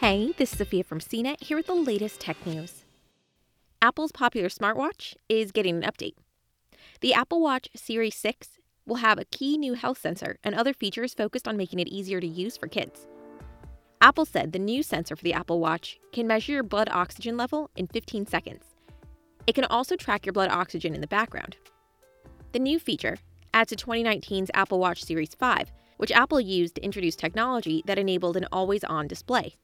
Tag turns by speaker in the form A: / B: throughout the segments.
A: Hey, this is Sophia from CNET here with the latest tech news. Apple's popular smartwatch is getting an update. The Apple Watch Series 6 will have a key new health sensor and other features focused on making it easier to use for kids. Apple said the new sensor for the Apple Watch can measure your blood oxygen level in 15 seconds. It can also track your blood oxygen in the background. The new feature adds to 2019's Apple Watch Series 5, which Apple used to introduce technology that enabled an always on display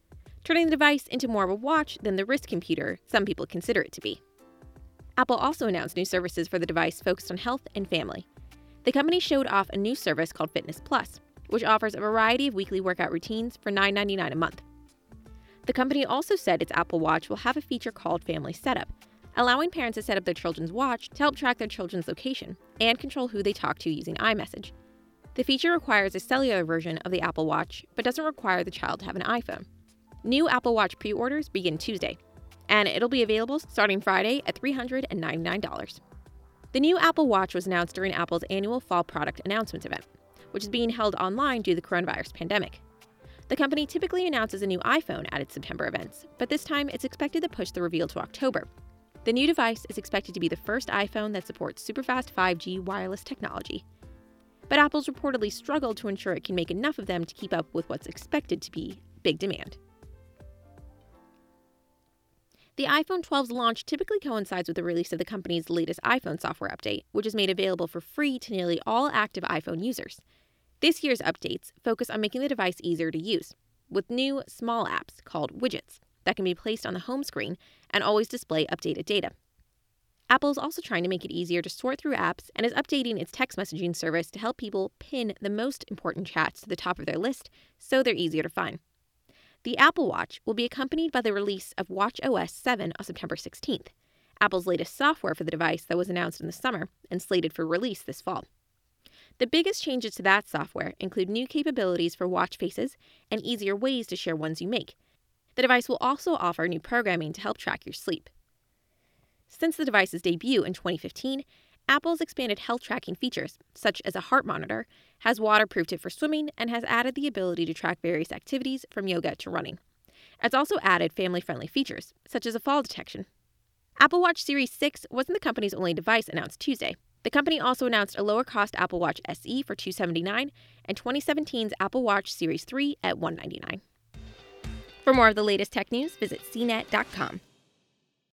A: turning the device into more of a watch than the wrist computer some people consider it to be. Apple also announced new services for the device focused on health and family. The company showed off a new service called Fitness Plus, which offers a variety of weekly workout routines for $9.99 a month. The company also said its Apple Watch will have a feature called Family Setup, allowing parents to set up their children's watch to help track their children's location and control who they talk to using iMessage. The feature requires a cellular version of the Apple Watch, but doesn't require the child to have an iPhone. New Apple Watch pre orders begin Tuesday, and it'll be available starting Friday at $399. The new Apple Watch was announced during Apple's annual Fall Product Announcement event, which is being held online due to the coronavirus pandemic. The company typically announces a new iPhone at its September events, but this time it's expected to push the reveal to October. The new device is expected to be the first iPhone that supports superfast 5G wireless technology. But Apple's reportedly struggled to ensure it can make enough of them to keep up with what's expected to be big demand. The iPhone 12's launch typically coincides with the release of the company's latest iPhone software update, which is made available for free to nearly all active iPhone users. This year's updates focus on making the device easier to use, with new small apps called widgets that can be placed on the home screen and always display updated data. Apple is also trying to make it easier to sort through apps and is updating its text messaging service to help people pin the most important chats to the top of their list so they're easier to find. The Apple Watch will be accompanied by the release of Watch OS 7 on September 16th, Apple's latest software for the device that was announced in the summer and slated for release this fall. The biggest changes to that software include new capabilities for watch faces and easier ways to share ones you make. The device will also offer new programming to help track your sleep. Since the device's debut in 2015, Apple's expanded health tracking features, such as a heart monitor, has waterproofed it for swimming and has added the ability to track various activities from yoga to running. It's also added family friendly features, such as a fall detection. Apple Watch Series 6 wasn't the company's only device announced Tuesday. The company also announced a lower cost Apple Watch SE for 279 and 2017's Apple Watch Series 3 at 199. For more of the latest tech news, visit cnet.com.